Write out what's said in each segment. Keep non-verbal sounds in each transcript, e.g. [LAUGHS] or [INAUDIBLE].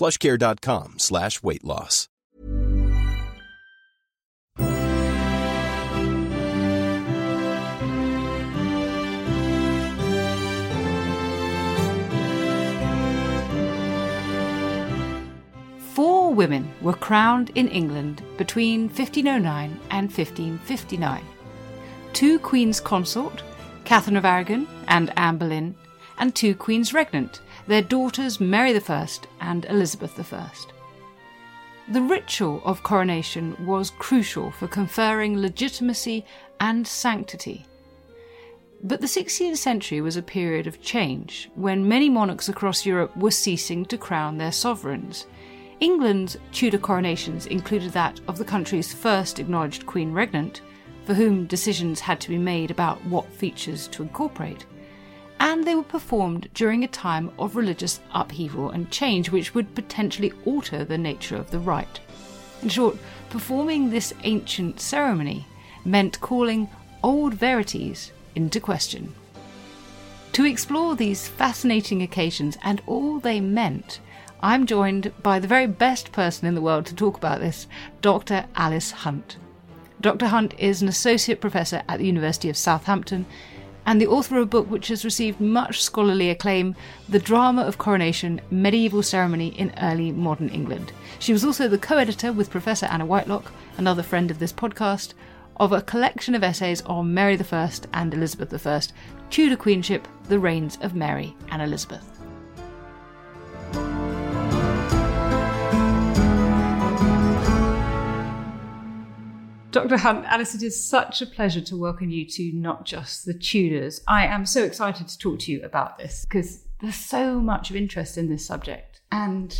plushcare.com slash weight loss. Four women were crowned in England between 1509 and 1559. Two queens consort, Catherine of Aragon and Anne Boleyn, and two queens regnant, their daughters Mary I and Elizabeth I. The ritual of coronation was crucial for conferring legitimacy and sanctity. But the 16th century was a period of change when many monarchs across Europe were ceasing to crown their sovereigns. England's Tudor coronations included that of the country's first acknowledged Queen Regnant, for whom decisions had to be made about what features to incorporate, and they were performed during a time of religious upheaval and change which would potentially alter the nature of the rite. In short, performing this ancient ceremony meant calling old verities into question. To explore these fascinating occasions and all they meant, I'm joined by the very best person in the world to talk about this, Dr. Alice Hunt. Dr. Hunt is an associate professor at the University of Southampton and the author of a book which has received much scholarly acclaim The Drama of Coronation Medieval Ceremony in Early Modern England. She was also the co editor with Professor Anna Whitelock, another friend of this podcast, of a collection of essays on Mary I and Elizabeth I, Tudor Queenship, the Reigns of Mary and Elizabeth. Dr. Hunt, Alice, it is such a pleasure to welcome you to Not Just the Tudors. I am so excited to talk to you about this because there's so much of interest in this subject. And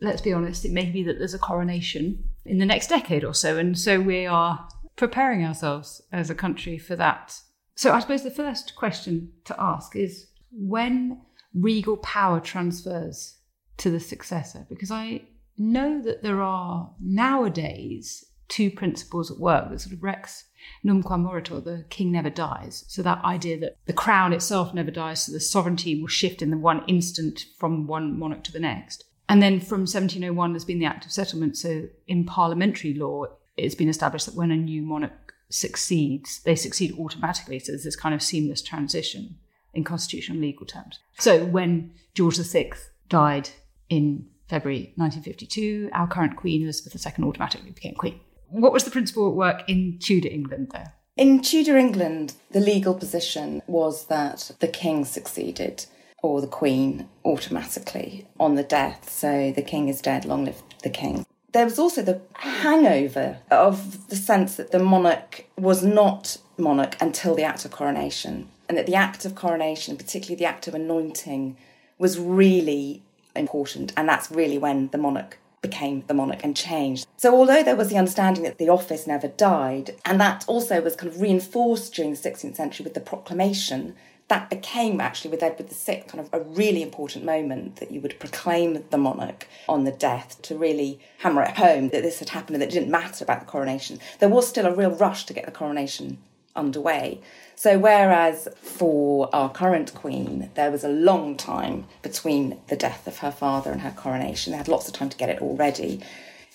let's be honest, it may be that there's a coronation in the next decade or so. And so we are preparing ourselves as a country for that. So I suppose the first question to ask is when regal power transfers to the successor? Because I know that there are nowadays two principles at work that sort of rex numquam moritur, the king never dies. So that idea that the crown itself never dies, so the sovereignty will shift in the one instant from one monarch to the next. And then from 1701, there's been the Act of Settlement. So in parliamentary law, it's been established that when a new monarch succeeds, they succeed automatically. So there's this kind of seamless transition in constitutional legal terms. So when George VI died in February 1952, our current Queen Elizabeth II automatically became Queen. What was the principle at work in Tudor England there? In Tudor England, the legal position was that the king succeeded or the queen automatically on the death. So the king is dead, long live the king. There was also the hangover of the sense that the monarch was not monarch until the act of coronation, and that the act of coronation, particularly the act of anointing, was really important, and that's really when the monarch became the monarch and changed. So, although there was the understanding that the office never died, and that also was kind of reinforced during the 16th century with the proclamation, that became actually with Edward VI kind of a really important moment that you would proclaim the monarch on the death to really hammer it home that this had happened and that it didn't matter about the coronation. There was still a real rush to get the coronation underway. So, whereas for our current queen, there was a long time between the death of her father and her coronation, they had lots of time to get it all ready.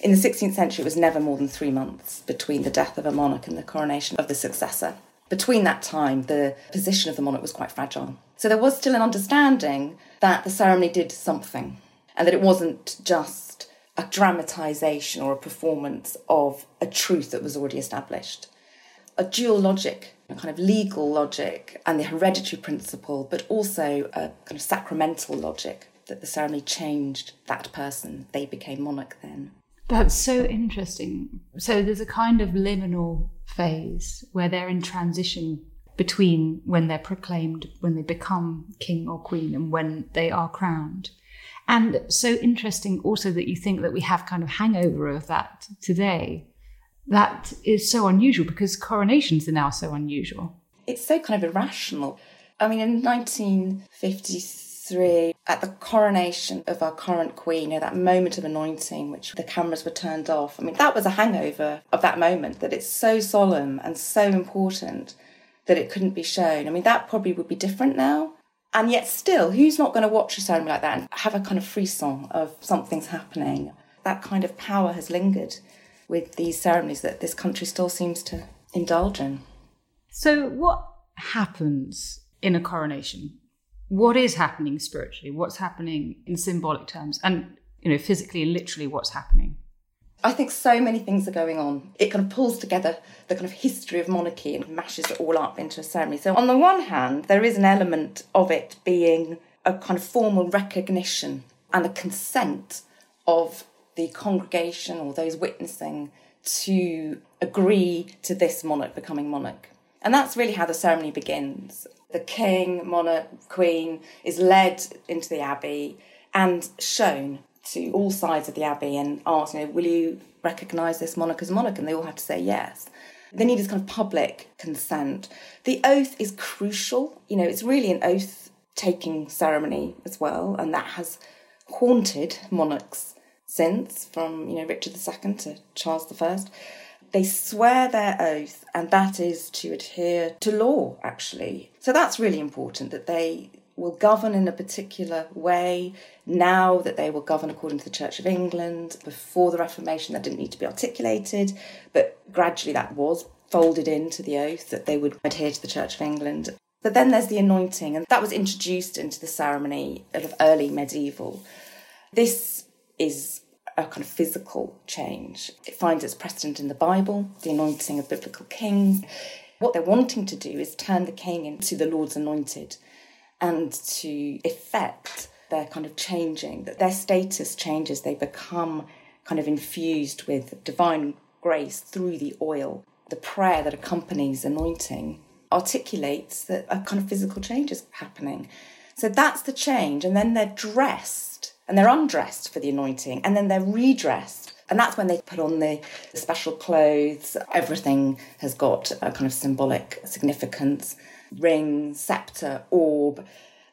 In the 16th century, it was never more than three months between the death of a monarch and the coronation of the successor. Between that time, the position of the monarch was quite fragile. So there was still an understanding that the ceremony did something and that it wasn't just a dramatisation or a performance of a truth that was already established. A dual logic, a kind of legal logic and the hereditary principle, but also a kind of sacramental logic that the ceremony changed that person. They became monarch then. That's so interesting. So there's a kind of liminal phase where they're in transition between when they're proclaimed, when they become king or queen, and when they are crowned. And so interesting also that you think that we have kind of hangover of that today. That is so unusual because coronations are now so unusual. It's so kind of irrational. I mean, in 1953, at the coronation of our current queen, you know, that moment of anointing, which the cameras were turned off, I mean, that was a hangover of that moment, that it's so solemn and so important that it couldn't be shown. I mean, that probably would be different now. And yet, still, who's not going to watch a ceremony like that and have a kind of frisson of something's happening? That kind of power has lingered with these ceremonies that this country still seems to indulge in. So, what happens in a coronation? What is happening spiritually? What's happening in symbolic terms? And, you know, physically and literally, what's happening? I think so many things are going on. It kind of pulls together the kind of history of monarchy and mashes it all up into a ceremony. So, on the one hand, there is an element of it being a kind of formal recognition and a consent of the congregation or those witnessing to agree to this monarch becoming monarch. And that's really how the ceremony begins. The king, monarch, queen is led into the abbey and shown to all sides of the abbey and asked, you know, will you recognise this monarch as monarch? And they all had to say yes. They need this kind of public consent. The oath is crucial. You know, it's really an oath taking ceremony as well, and that has haunted monarchs since, from you know Richard II to Charles I. They swear their oath, and that is to adhere to law, actually. So that's really important that they will govern in a particular way now that they will govern according to the Church of England. Before the Reformation, that didn't need to be articulated, but gradually that was folded into the oath that they would adhere to the Church of England. But then there's the anointing, and that was introduced into the ceremony of early medieval. This is a kind of physical change. It finds its precedent in the Bible, the anointing of biblical kings. What they're wanting to do is turn the king into the Lord's anointed and to effect their kind of changing, that their status changes, they become kind of infused with divine grace through the oil. The prayer that accompanies anointing articulates that a kind of physical change is happening. So that's the change. And then they're dressed and they're undressed for the anointing and then they're redressed. And that's when they put on the special clothes. Everything has got a kind of symbolic significance ring, sceptre, orb,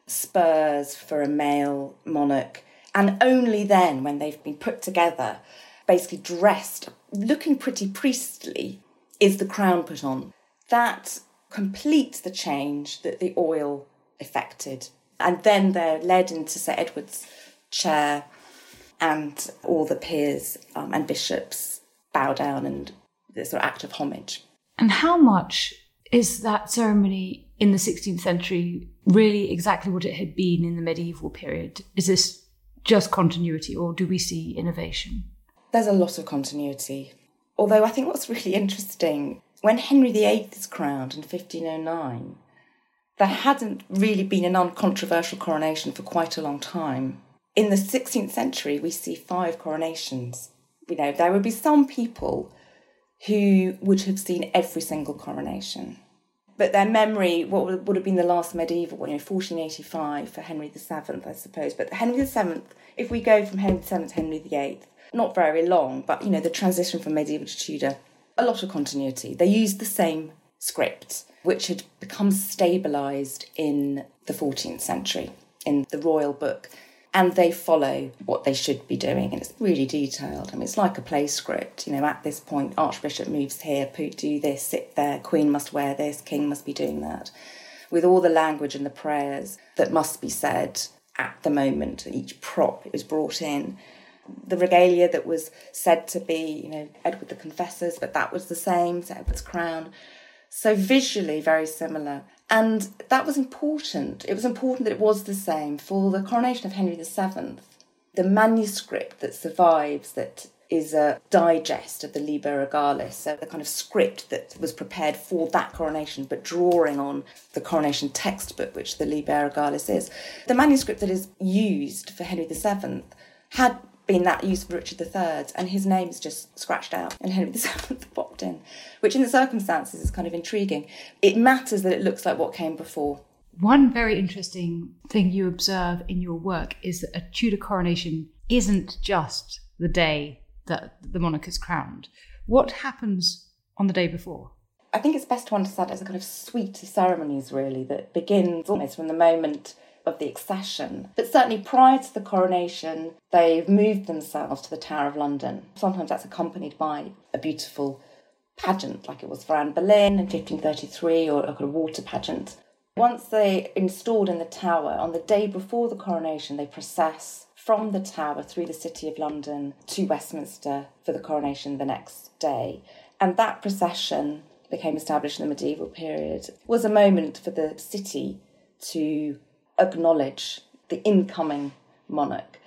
spurs for a male monarch. And only then, when they've been put together, basically dressed, looking pretty priestly, is the crown put on. That completes the change that the oil effected. And then they're led into St Edward's chair, and all the peers um, and bishops bow down and this sort of act of homage. And how much is that ceremony in the 16th century really exactly what it had been in the medieval period? Is this just continuity or do we see innovation? There's a lot of continuity. Although I think what's really interesting, when Henry VIII is crowned in 1509, there hadn't really been an uncontroversial coronation for quite a long time. In the 16th century, we see five coronations. You know, there would be some people who would have seen every single coronation. But their memory, what would have been the last medieval one, you know, 1485 for Henry VII, I suppose. But Henry VII, if we go from Henry VII to Henry VIII, not very long, but, you know, the transition from medieval to Tudor, a lot of continuity. They used the same script, which had become stabilised in the 14th century in the royal book and they follow what they should be doing and it's really detailed. I mean it's like a play script you know at this point archbishop moves here do this sit there queen must wear this king must be doing that. With all the language and the prayers that must be said at the moment each prop is brought in. The regalia that was said to be you know edward the confessor's but that was the same so edward's crown. So visually very similar and that was important. It was important that it was the same for the coronation of Henry VII. The manuscript that survives that is a digest of the Liber Regalis, so the kind of script that was prepared for that coronation, but drawing on the coronation textbook, which the Liber Regalis is. The manuscript that is used for Henry VII had been that used for Richard III, and his name is just scratched out, and Henry [LAUGHS] VII popped in, which in the circumstances is kind of intriguing. It matters that it looks like what came before. One very interesting thing you observe in your work is that a Tudor coronation isn't just the day that the monarch is crowned. What happens on the day before? I think it's best to understand as a kind of suite of ceremonies, really, that begins almost from the moment of the accession. But certainly prior to the coronation, they've moved themselves to the Tower of London. Sometimes that's accompanied by a beautiful pageant, like it was for Anne Boleyn in 1533, or a water pageant. Once they installed in the Tower, on the day before the coronation, they process from the Tower through the City of London to Westminster for the coronation the next day. And that procession became established in the medieval period was a moment for the city to acknowledge the incoming monarch.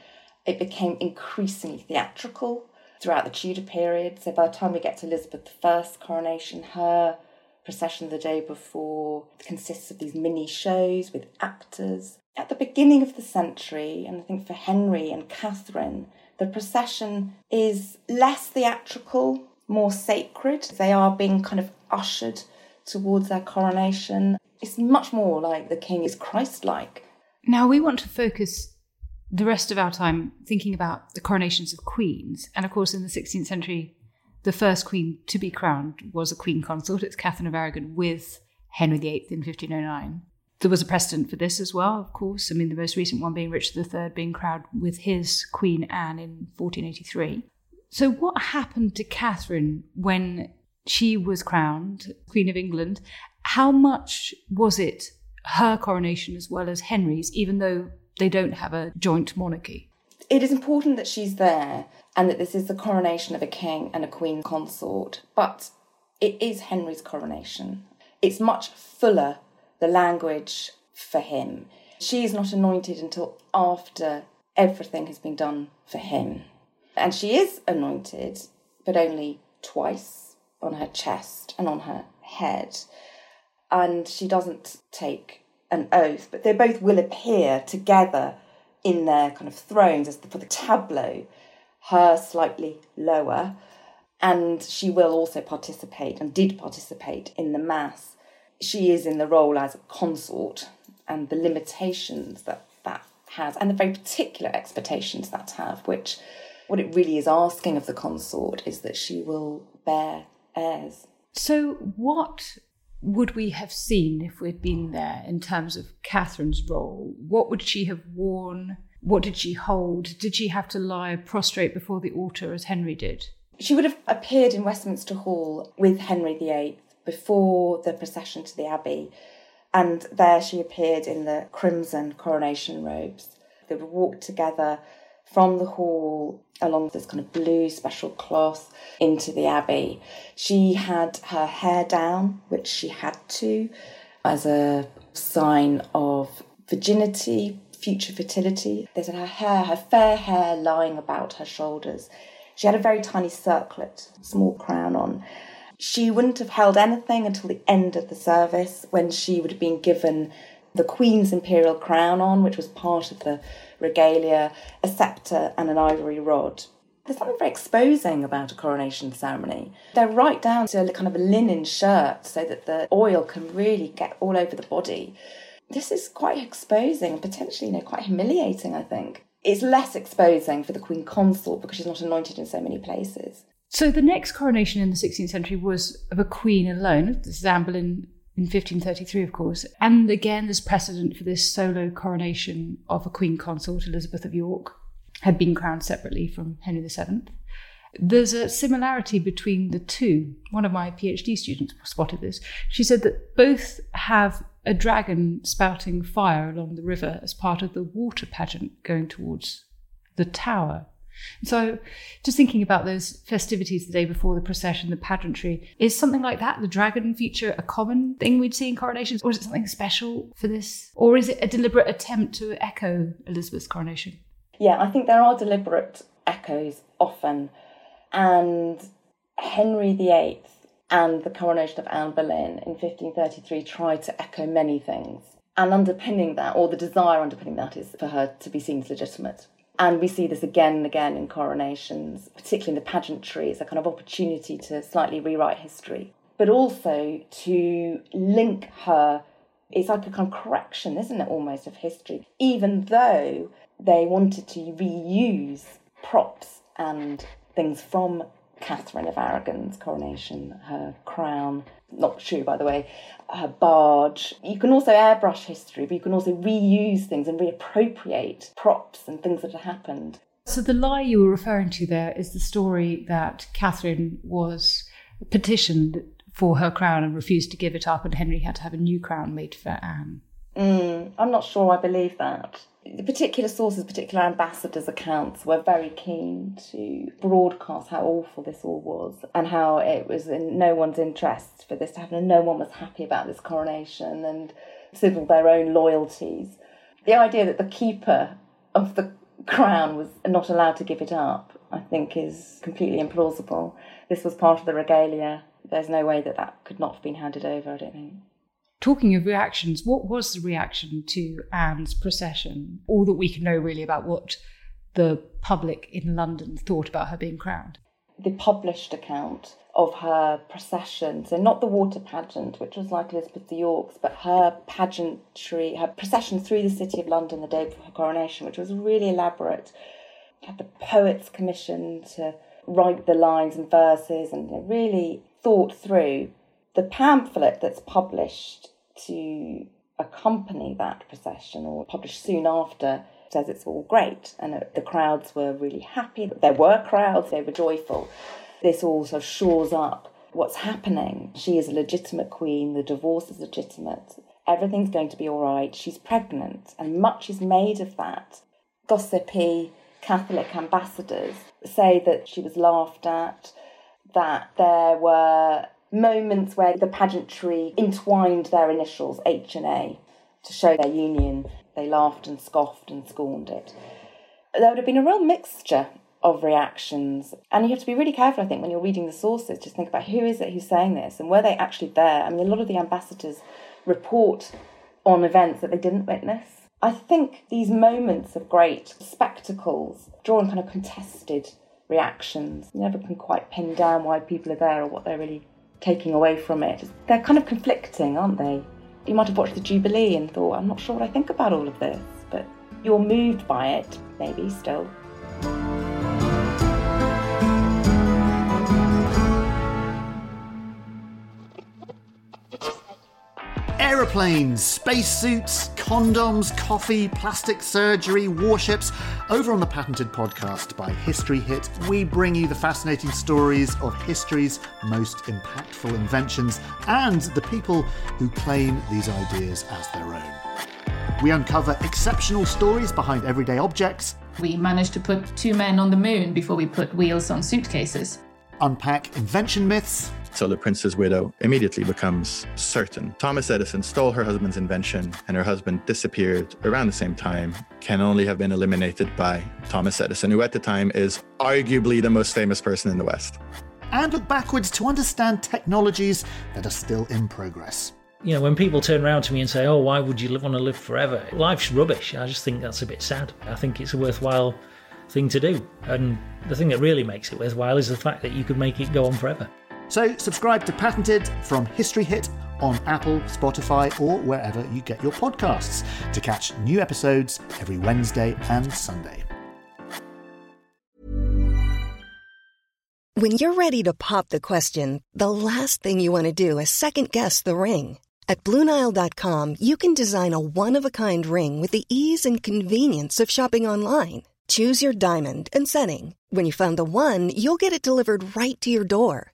It became increasingly theatrical throughout the Tudor period. So by the time we get to Elizabeth I's coronation, her procession the day before consists of these mini shows with actors at the beginning of the century, and I think for Henry and Catherine, the procession is less theatrical, more sacred. They are being kind of ushered towards their coronation. It's much more like the king is Christ like. Now, we want to focus the rest of our time thinking about the coronations of queens. And of course, in the 16th century, the first queen to be crowned was a queen consort. It's Catherine of Aragon with Henry VIII in 1509 there was a precedent for this as well, of course. I mean, the most recent one being Richard III being crowned with his Queen Anne in 1483. So, what happened to Catherine when she was crowned Queen of England? How much was it her coronation as well as Henry's, even though they don't have a joint monarchy? It is important that she's there and that this is the coronation of a king and a queen consort, but it is Henry's coronation. It's much fuller the language for him. She is not anointed until after everything has been done for him. And she is anointed, but only twice on her chest and on her head. And she doesn't take an oath, but they both will appear together in their kind of thrones as for the tableau, her slightly lower. And she will also participate and did participate in the Mass she is in the role as a consort and the limitations that that has and the very particular expectations that have which what it really is asking of the consort is that she will bear heirs so what would we have seen if we'd been there in terms of catherine's role? What would she have worn? What did she hold? Did she have to lie prostrate before the altar as henry did? She would have appeared in westminster hall with henry viii before the procession to the Abbey, and there she appeared in the crimson coronation robes. They would walk together from the hall along this kind of blue special cloth into the Abbey. She had her hair down, which she had to, as a sign of virginity, future fertility. They said her hair, her fair hair lying about her shoulders. She had a very tiny circlet, small crown on, she wouldn't have held anything until the end of the service when she would have been given the Queen's imperial crown on, which was part of the regalia, a sceptre, and an ivory rod. There's something very exposing about a coronation ceremony. They're right down to a kind of a linen shirt so that the oil can really get all over the body. This is quite exposing and potentially, you know, quite humiliating, I think. It's less exposing for the Queen Consort because she's not anointed in so many places. So the next coronation in the 16th century was of a queen alone. This is Anne Boleyn in 1533, of course. And again, there's precedent for this solo coronation of a queen consort, Elizabeth of York, had been crowned separately from Henry VII. There's a similarity between the two. One of my PhD students spotted this. She said that both have a dragon spouting fire along the river as part of the water pageant going towards the tower. So, just thinking about those festivities the day before the procession, the pageantry, is something like that, the dragon feature, a common thing we'd see in coronations, or is it something special for this? Or is it a deliberate attempt to echo Elizabeth's coronation? Yeah, I think there are deliberate echoes often. And Henry VIII and the coronation of Anne Boleyn in 1533 tried to echo many things. And underpinning that, or the desire underpinning that, is for her to be seen as legitimate. And we see this again and again in coronations, particularly in the pageantry. It's a kind of opportunity to slightly rewrite history, but also to link her. It's like a kind of correction, isn't it, almost, of history, even though they wanted to reuse props and things from Catherine of Aragon's coronation, her crown, not true by the way, her barge. You can also airbrush history, but you can also reuse things and reappropriate props and things that have happened. So the lie you were referring to there is the story that Catherine was petitioned for her crown and refused to give it up, and Henry had to have a new crown made for Anne. Mm, I'm not sure I believe that the particular sources, particular ambassadors' accounts were very keen to broadcast how awful this all was and how it was in no one's interest for this to happen and no one was happy about this coronation and signalled their own loyalties. The idea that the keeper of the crown was not allowed to give it up, I think, is completely implausible. This was part of the regalia. There's no way that that could not have been handed over, I don't think. Talking of reactions, what was the reaction to Anne's procession? All that we can know really about what the public in London thought about her being crowned. The published account of her procession, so not the water pageant, which was like Elizabeth of York's, but her pageantry, her procession through the city of London the day before her coronation, which was really elaborate. Had the poets commissioned to write the lines and verses and really thought through the pamphlet that's published to accompany that procession or published soon after says it's all great and uh, the crowds were really happy. There were crowds, they were joyful. This of shores up what's happening. She is a legitimate queen, the divorce is legitimate, everything's going to be all right. She's pregnant, and much is made of that. Gossipy Catholic ambassadors say that she was laughed at, that there were moments where the pageantry entwined their initials, H and A, to show their union. They laughed and scoffed and scorned it. There would have been a real mixture of reactions. And you have to be really careful, I think, when you're reading the sources, just think about who is it who's saying this and were they actually there? I mean, a lot of the ambassadors report on events that they didn't witness. I think these moments of great spectacles draw on kind of contested reactions. You never can quite pin down why people are there or what they're really taking away from it. They're kind of conflicting, aren't they? You might have watched the Jubilee and thought, I'm not sure what I think about all of this, but you're moved by it, maybe still. Aeroplanes, spacesuits, condoms, coffee, plastic surgery, warships. Over on the Patented podcast by History Hit, we bring you the fascinating stories of history's most impactful inventions and the people who claim these ideas as their own. We uncover exceptional stories behind everyday objects. We managed to put two men on the moon before we put wheels on suitcases. Unpack invention myths so the prince's widow immediately becomes certain. Thomas Edison stole her husband's invention, and her husband disappeared around the same time, can only have been eliminated by Thomas Edison, who at the time is arguably the most famous person in the West. And look backwards to understand technologies that are still in progress. You know, when people turn around to me and say, Oh, why would you want to live forever? Life's rubbish. I just think that's a bit sad. I think it's a worthwhile thing to do. And the thing that really makes it worthwhile is the fact that you could make it go on forever. So subscribe to Patented from History Hit on Apple, Spotify, or wherever you get your podcasts to catch new episodes every Wednesday and Sunday. When you're ready to pop the question, the last thing you want to do is second guess the ring. At Bluenile.com, you can design a one of a kind ring with the ease and convenience of shopping online. Choose your diamond and setting. When you find the one, you'll get it delivered right to your door.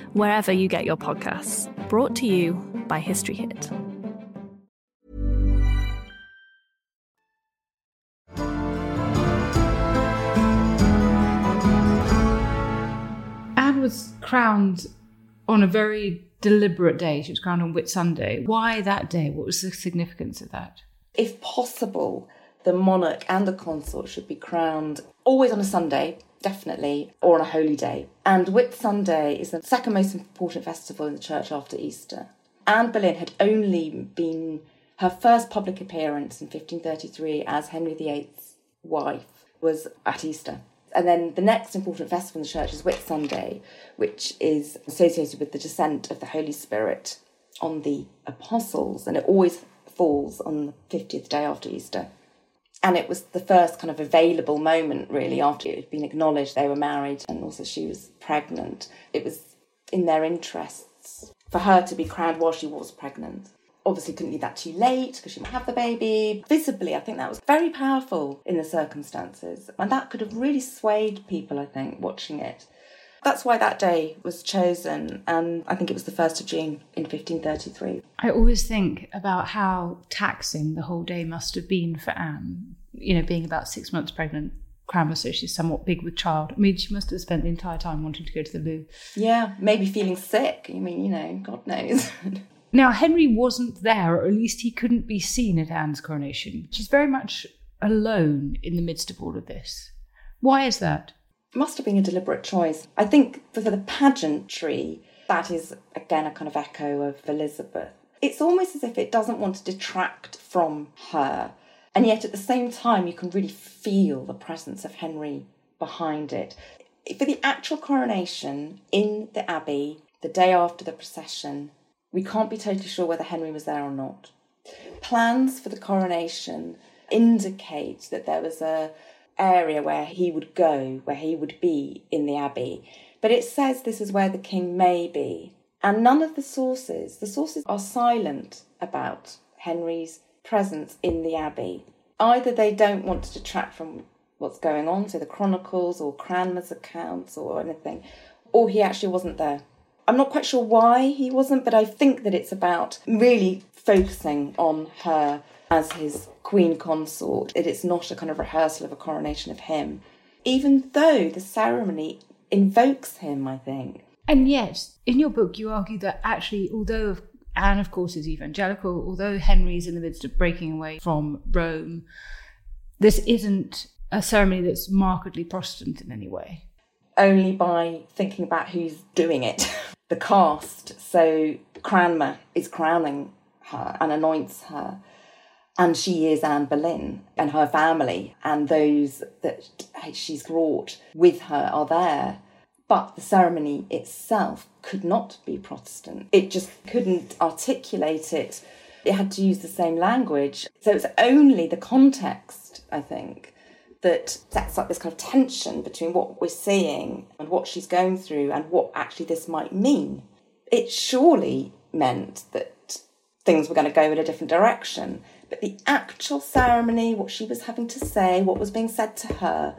wherever you get your podcasts. Brought to you by History Hit. Anne was crowned on a very deliberate day. She was crowned on Whit Sunday. Why that day? What was the significance of that? If possible, the monarch and the consort should be crowned always on a Sunday, definitely, or on a holy day. And Whit Sunday is the second most important festival in the church after Easter. Anne Boleyn had only been her first public appearance in 1533 as Henry VIII's wife was at Easter. And then the next important festival in the church is Whit Sunday, which is associated with the descent of the Holy Spirit on the apostles, and it always falls on the 50th day after Easter. And it was the first kind of available moment, really, mm. after it had been acknowledged they were married and also she was pregnant. It was in their interests for her to be crowned while she was pregnant. Obviously, couldn't leave that too late because she might have the baby. Visibly, I think that was very powerful in the circumstances. And that could have really swayed people, I think, watching it. That's why that day was chosen, and I think it was the 1st of June in 1533. I always think about how taxing the whole day must have been for Anne, you know, being about six months pregnant. Cranmer, so she's somewhat big with child. I mean, she must have spent the entire time wanting to go to the loo. Yeah, maybe feeling sick. I mean, you know, God knows. [LAUGHS] now, Henry wasn't there, or at least he couldn't be seen at Anne's coronation. She's very much alone in the midst of all of this. Why is that? Must have been a deliberate choice. I think for the pageantry, that is again a kind of echo of Elizabeth. It's almost as if it doesn't want to detract from her, and yet at the same time, you can really feel the presence of Henry behind it. For the actual coronation in the Abbey, the day after the procession, we can't be totally sure whether Henry was there or not. Plans for the coronation indicate that there was a area where he would go, where he would be in the abbey. But it says this is where the king may be. And none of the sources, the sources are silent about Henry's presence in the abbey. Either they don't want to detract from what's going on, so the chronicles or Cranmer's accounts or anything, or he actually wasn't there. I'm not quite sure why he wasn't, but I think that it's about really focusing on her as his queen consort. It is not a kind of rehearsal of a coronation of him, even though the ceremony invokes him, I think. And yet, in your book, you argue that actually, although Anne, of course, is evangelical, although Henry is in the midst of breaking away from Rome, this isn't a ceremony that's markedly Protestant in any way. Only by thinking about who's doing it. [LAUGHS] the cast. So Cranmer is crowning her and anoints her and she is Anne Boleyn and her family and those that she's brought with her are there. But the ceremony itself could not be Protestant. It just couldn't articulate it. It had to use the same language. So it's only the context, I think, that sets up this kind of tension between what we're seeing and what she's going through and what actually this might mean. It surely meant that things were going to go in a different direction but the actual ceremony, what she was having to say, what was being said to her,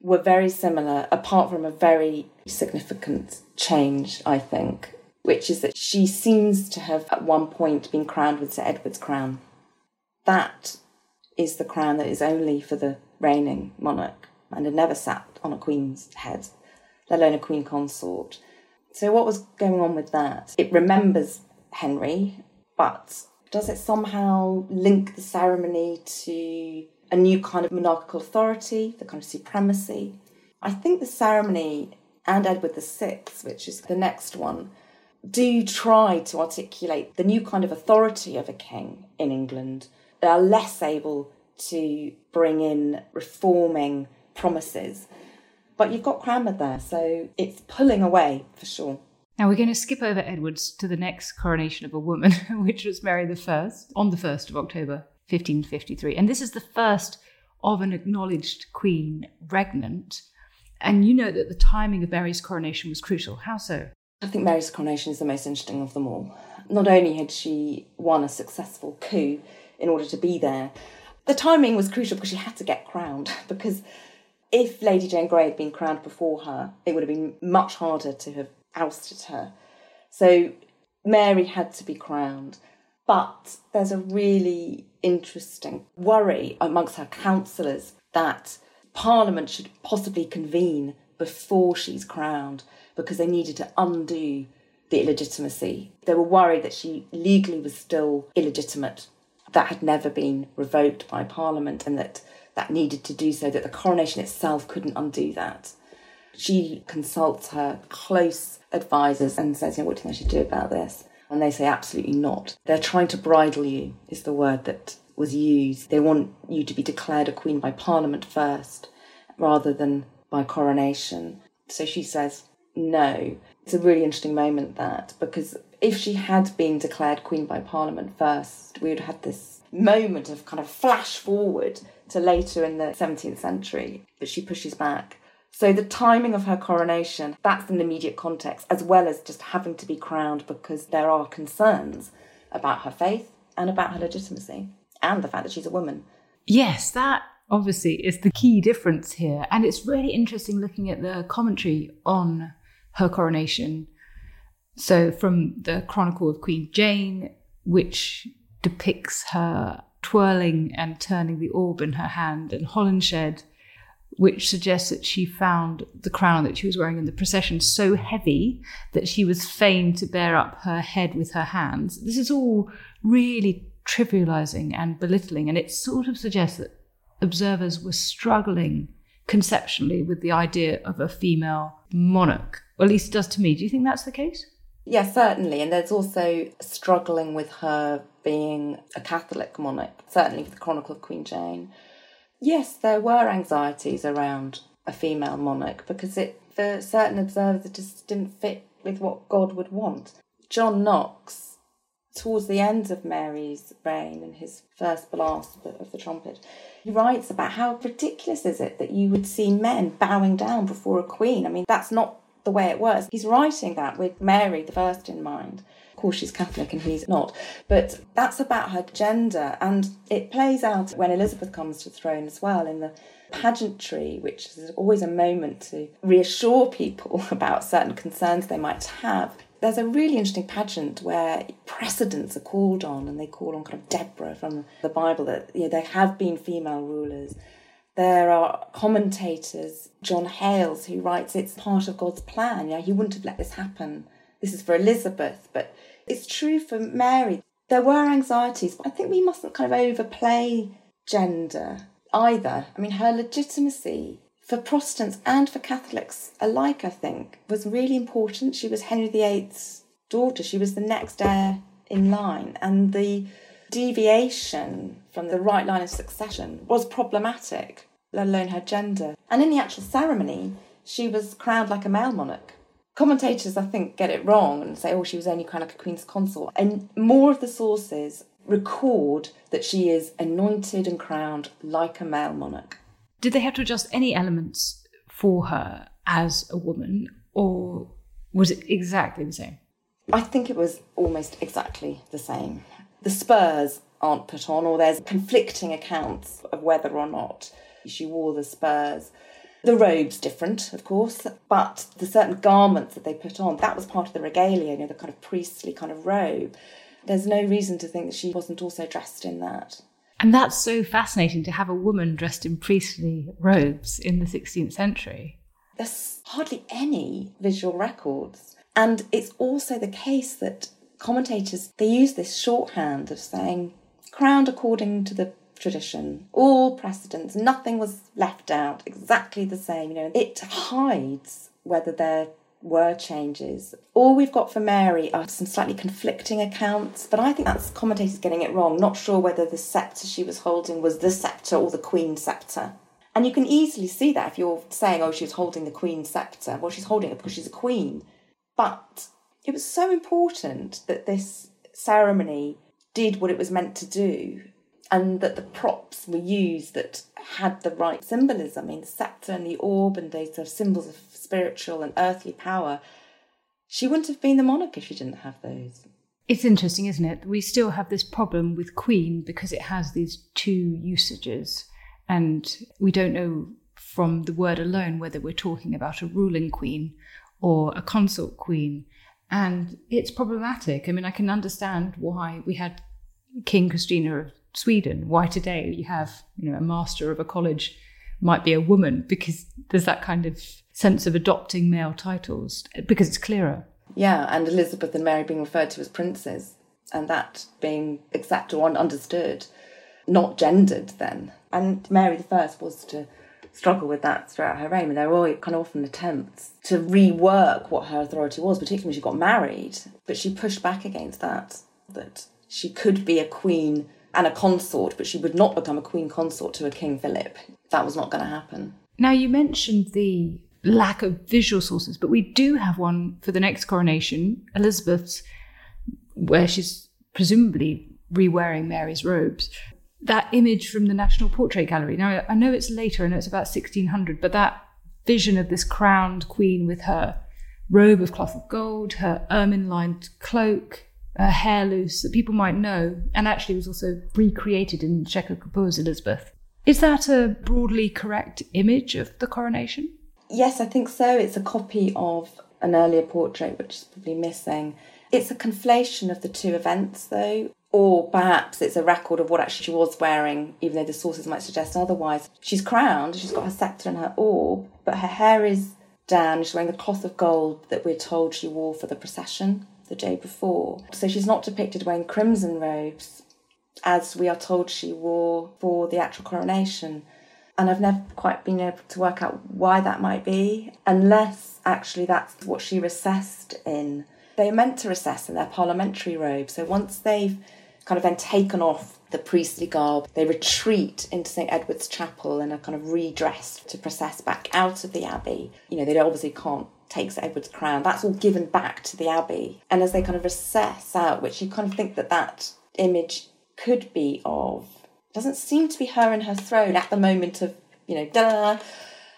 were very similar, apart from a very significant change, I think, which is that she seems to have at one point been crowned with St Edward's crown. That is the crown that is only for the reigning monarch and had never sat on a queen's head, let alone a queen consort. So, what was going on with that? It remembers Henry, but does it somehow link the ceremony to a new kind of monarchical authority, the kind of supremacy? I think the ceremony and Edward VI, which is the next one, do try to articulate the new kind of authority of a king in England. They are less able to bring in reforming promises. But you've got Cranmer there, so it's pulling away for sure. Now we're going to skip over Edward's to the next coronation of a woman, [LAUGHS] which was Mary I on the 1st of October 1553. And this is the first of an acknowledged queen regnant. And you know that the timing of Mary's coronation was crucial. How so? I think Mary's coronation is the most interesting of them all. Not only had she won a successful coup in order to be there, the timing was crucial because she had to get crowned. [LAUGHS] Because if Lady Jane Grey had been crowned before her, it would have been much harder to have ousted her. So Mary had to be crowned. But there's a really interesting worry amongst her councillors that Parliament should possibly convene before she's crowned because they needed to undo the illegitimacy. They were worried that she legally was still illegitimate, that had never been revoked by Parliament, and that that needed to do so, that the coronation itself couldn't undo that. She consults her close advisors and says, you know, what do you think I should do about this? And they say, absolutely not. They're trying to bridle you, is the word that was used. They want you to be declared a queen by Parliament first, rather than by coronation. So she says, no. It's a really interesting moment that, because if she had been declared queen by Parliament first, we would have had this moment of kind of flash forward to later in the 17th century, but she pushes back. So the timing of her coronation, that's an immediate context, as well as just having to be crowned because there are concerns about her faith and about her legitimacy and the fact that she's a woman. Yes, that obviously is the key difference here. And it's really interesting looking at the commentary on her coronation. So, from the Chronicle of Queen Jane, which depicts her twirling and turning the orb in her hand, and Holinshed, which suggests that she found the crown that she was wearing in the procession so heavy that she was fain to bear up her head with her hands. This is all really trivializing and belittling, and it sort of suggests that observers were struggling conceptually with the idea of a female monarch. Or at least it does to me. Do you think that's the case? Yes, certainly. And there's also struggling with her being a Catholic monarch, certainly with the Chronicle of Queen Jane. Yes, there were anxieties around a female monarch because it, for certain observers, it just didn't fit with what God would want. John Knox, towards the end of Mary's reign and his first blast of the, of the trumpet, he writes about how ridiculous is it that you would see men bowing down before a queen. I mean, that's not the way it was. He's writing that with Mary the First in mind. Of course, she's Catholic and he's not. But that's about her gender, and it plays out when Elizabeth comes to the throne as well in the pageantry, which is always a moment to reassure people [LAUGHS] about certain concerns they might have. There's a really interesting pageant where precedents are called on, and they call on kind of Deborah from the Bible that you know, there have been female rulers. There are commentators, John Hales, who writes it's part of God's plan. You know, he wouldn't have let this happen. This is for Elizabeth, but it's true for Mary. There were anxieties, but I think we mustn't kind of overplay gender either. I mean, her legitimacy for Protestants and for Catholics alike, I think, was really important. She was Henry VIII's daughter, she was the next heir in line, and the deviation from the right line of succession was problematic, let alone her gender. And in the actual ceremony, she was crowned like a male monarch. Commentators, I think, get it wrong and say, oh, she was only crowned like a queen's consort. And more of the sources record that she is anointed and crowned like a male monarch. Did they have to adjust any elements for her as a woman, or was it exactly the same? I think it was almost exactly the same. The spurs aren't put on, or there's conflicting accounts of whether or not she wore the spurs. The robe's different, of course, but the certain garments that they put on, that was part of the regalia, you know, the kind of priestly kind of robe. There's no reason to think that she wasn't also dressed in that. And that's so fascinating to have a woman dressed in priestly robes in the 16th century. There's hardly any visual records. And it's also the case that commentators they use this shorthand of saying crowned according to the tradition. All precedents nothing was left out exactly the same you know. It hides whether there were changes. All we've got for mary are some slightly conflicting accounts but i think that's commentators getting it wrong not sure whether the scepter she was holding was the scepter or the queen's scepter. And you can easily see that if you're saying oh she was holding the queen's scepter. Well she's holding it because she's a queen. But it was so important that this ceremony did what it was meant to do and that the props were used that had the right symbolism. I mean, the sceptre and the orb and those sort of symbols of spiritual and earthly power. She wouldn't have been the monarch if she didn't have those. It's interesting, isn't it? We still have this problem with Queen because it has these two usages, and we don't know from the word alone whether we're talking about a ruling queen or a consort queen. And it's problematic. I mean, I can understand why we had King Christina of Sweden, why today you have, you know, a master of a college might be a woman because there's that kind of sense of adopting male titles because it's clearer. Yeah, and Elizabeth and Mary being referred to as princes and that being accepted or understood, not gendered then. And Mary I was to struggle with that throughout her reign. And there were kind of often attempts to rework what her authority was, particularly when she got married. But she pushed back against that, that she could be a queen and a consort, but she would not become a queen consort to a King Philip. That was not going to happen. Now, you mentioned the lack of visual sources, but we do have one for the next coronation, Elizabeth's, where she's presumably re-wearing Mary's robes. That image from the National Portrait Gallery. Now, I know it's later, I know it's about 1600, but that vision of this crowned queen with her robe of cloth of gold, her ermine lined cloak, uh, hair loose that people might know, and actually was also recreated in Shekhar Kapur's Elizabeth. Is that a broadly correct image of the coronation? Yes, I think so. It's a copy of an earlier portrait, which is probably missing. It's a conflation of the two events, though, or perhaps it's a record of what actually she was wearing, even though the sources might suggest otherwise. She's crowned, she's got her sceptre and her orb, but her hair is down. She's wearing the cloth of gold that we're told she wore for the procession the day before. So she's not depicted wearing crimson robes, as we are told she wore for the actual coronation. And I've never quite been able to work out why that might be, unless actually that's what she recessed in. They're meant to recess in their parliamentary robes. So once they've kind of then taken off the priestly garb, they retreat into St Edward's Chapel and are kind of redressed to process back out of the abbey. You know, they obviously can't take St Edward's crown. That's all given back to the abbey. And as they kind of recess out, which you kind of think that that image could be of, doesn't seem to be her in her throne at the moment of, you know, da,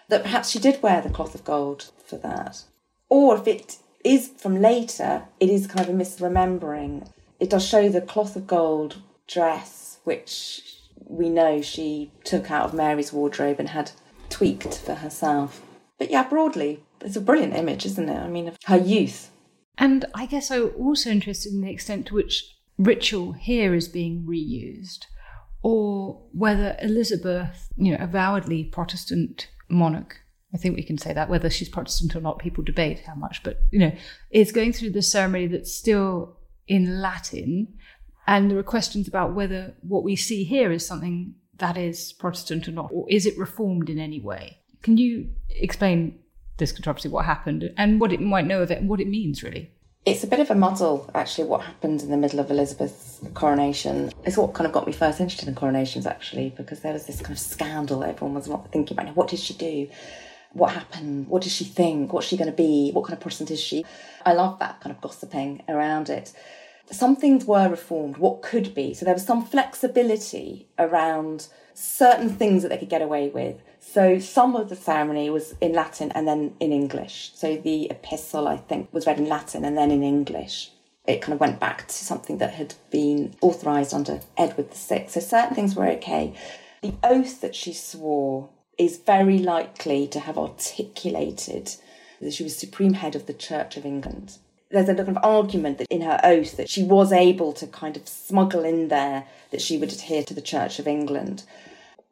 that perhaps she did wear the cloth of gold for that. Or if it is from later, it is kind of a misremembering. It does show the cloth of gold dress, which we know she took out of Mary's wardrobe and had tweaked for herself. But yeah, broadly, it's a brilliant image, isn't it? I mean, her youth. And I guess I'm also interested in the extent to which ritual here is being reused, or whether Elizabeth, you know, avowedly Protestant monarch, I think we can say that, whether she's Protestant or not, people debate how much, but, you know, is going through the ceremony that's still in Latin. And there are questions about whether what we see here is something that is Protestant or not, or is it reformed in any way? Can you explain this controversy, what happened, and what it might know of it, and what it means, really. It's a bit of a muddle, actually, what happened in the middle of Elizabeth's coronation. It's what kind of got me first interested in coronations, actually, because there was this kind of scandal everyone was thinking about. What did she do? What happened? What does she think? What's she going to be? What kind of Protestant is she? I love that kind of gossiping around it. Some things were reformed, what could be. So there was some flexibility around certain things that they could get away with. So some of the ceremony was in Latin and then in English. So the epistle, I think, was read in Latin and then in English. It kind of went back to something that had been authorised under Edward VI. So certain things were okay. The oath that she swore is very likely to have articulated that she was supreme head of the Church of England. There's a kind of argument that in her oath that she was able to kind of smuggle in there that she would adhere to the Church of England.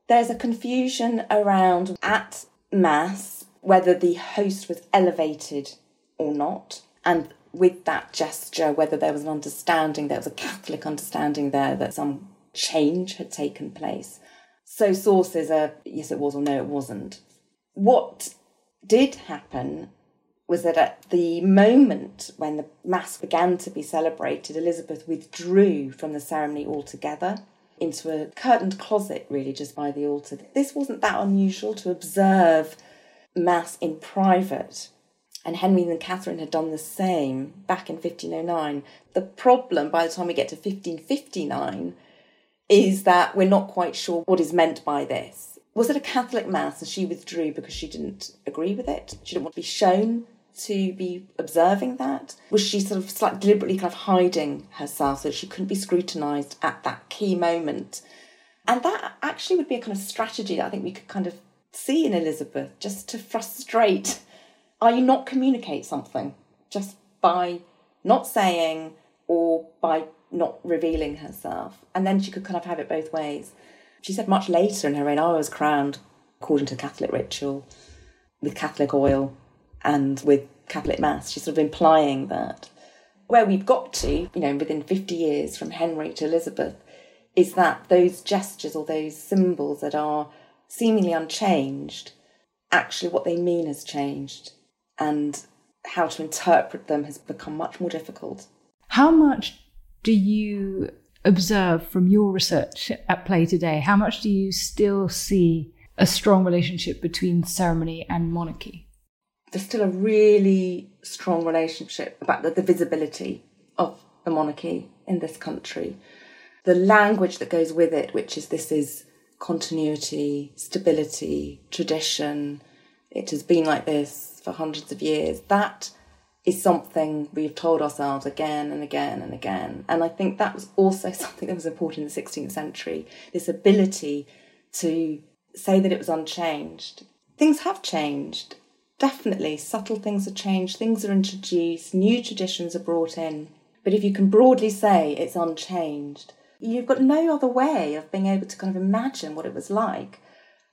There's a confusion around at Mass whether the host was elevated or not, and with that gesture, whether there was an understanding, there was a Catholic understanding there that some change had taken place. So sources are yes, it was or no, it wasn't. What did happen was that at the moment when the Mass began to be celebrated, Elizabeth withdrew from the ceremony altogether into a curtained closet, really, just by the altar. This wasn't that unusual to observe Mass in private. And Henry and Catherine had done the same back in 1509. The problem by the time we get to 1559 is that we're not quite sure what is meant by this. Was it a Catholic Mass and she withdrew because she didn't agree with it? She didn't want to be shown to be observing that? Was she sort of like deliberately kind of hiding herself so she couldn't be scrutinised at that key moment? And that actually would be a kind of strategy that I think we could kind of see in Elizabeth just to frustrate. Are you not communicate something just by not saying or by not revealing herself? And then she could kind of have it both ways. She said much later in her reign, I was crowned according to Catholic ritual with Catholic oil and with Catholic Mass. She's sort of implying that. Where we've got to, you know, within 50 years from Henry to Elizabeth, is that those gestures or those symbols that are seemingly unchanged, actually what they mean has changed. And how to interpret them has become much more difficult. How much do you observe from your research at play today? How much do you still see a strong relationship between ceremony and monarchy? There's still a really strong relationship about the, the visibility of the monarchy in this country. The language that goes with it, which is this is continuity, stability, tradition, it has been like this for hundreds of years. That is something we've told ourselves again and again and again. And I think that was also [LAUGHS] something that was important in the 16th century this ability to say that it was unchanged. Things have changed definitely subtle things are changed, things are introduced, new traditions are brought in. But if you can broadly say it's unchanged, you've got no other way of being able to kind of imagine what it was like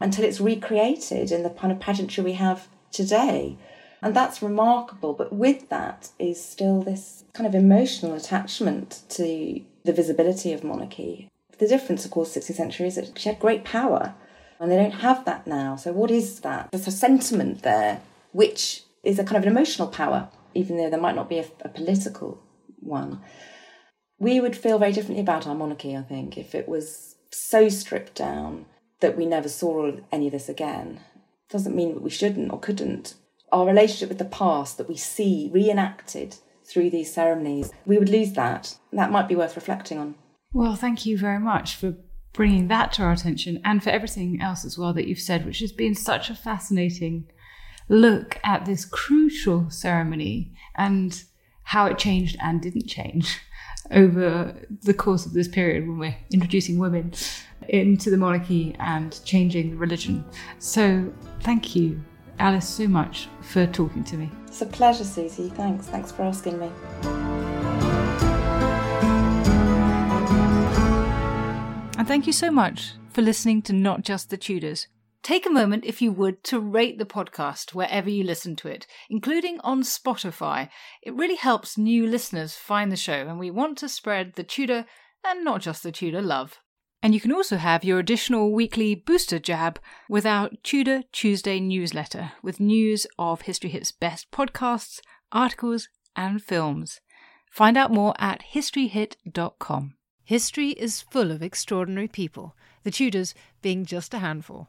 until it's recreated in the kind of pageantry we have today. And that's remarkable. But with that is still this kind of emotional attachment to the visibility of monarchy. The difference, of course, 16th century is that she had great power. And they don't have that now. So, what is that? There's a sentiment there which is a kind of an emotional power, even though there might not be a, a political one. We would feel very differently about our monarchy, I think, if it was so stripped down that we never saw any of this again. Doesn't mean that we shouldn't or couldn't. Our relationship with the past that we see reenacted through these ceremonies, we would lose that. That might be worth reflecting on. Well, thank you very much for bringing that to our attention and for everything else as well that you've said, which has been such a fascinating look at this crucial ceremony and how it changed and didn't change [LAUGHS] over the course of this period when we're introducing women into the monarchy and changing the religion. So, thank you, Alice, so much for talking to me. It's a pleasure, Susie. Thanks. Thanks for asking me. And thank you so much for listening to Not Just the Tudors. Take a moment, if you would, to rate the podcast wherever you listen to it, including on Spotify. It really helps new listeners find the show, and we want to spread the Tudor and not just the Tudor love. And you can also have your additional weekly booster jab with our Tudor Tuesday newsletter with news of History Hit's best podcasts, articles, and films. Find out more at historyhit.com. History is full of extraordinary people, the Tudors being just a handful.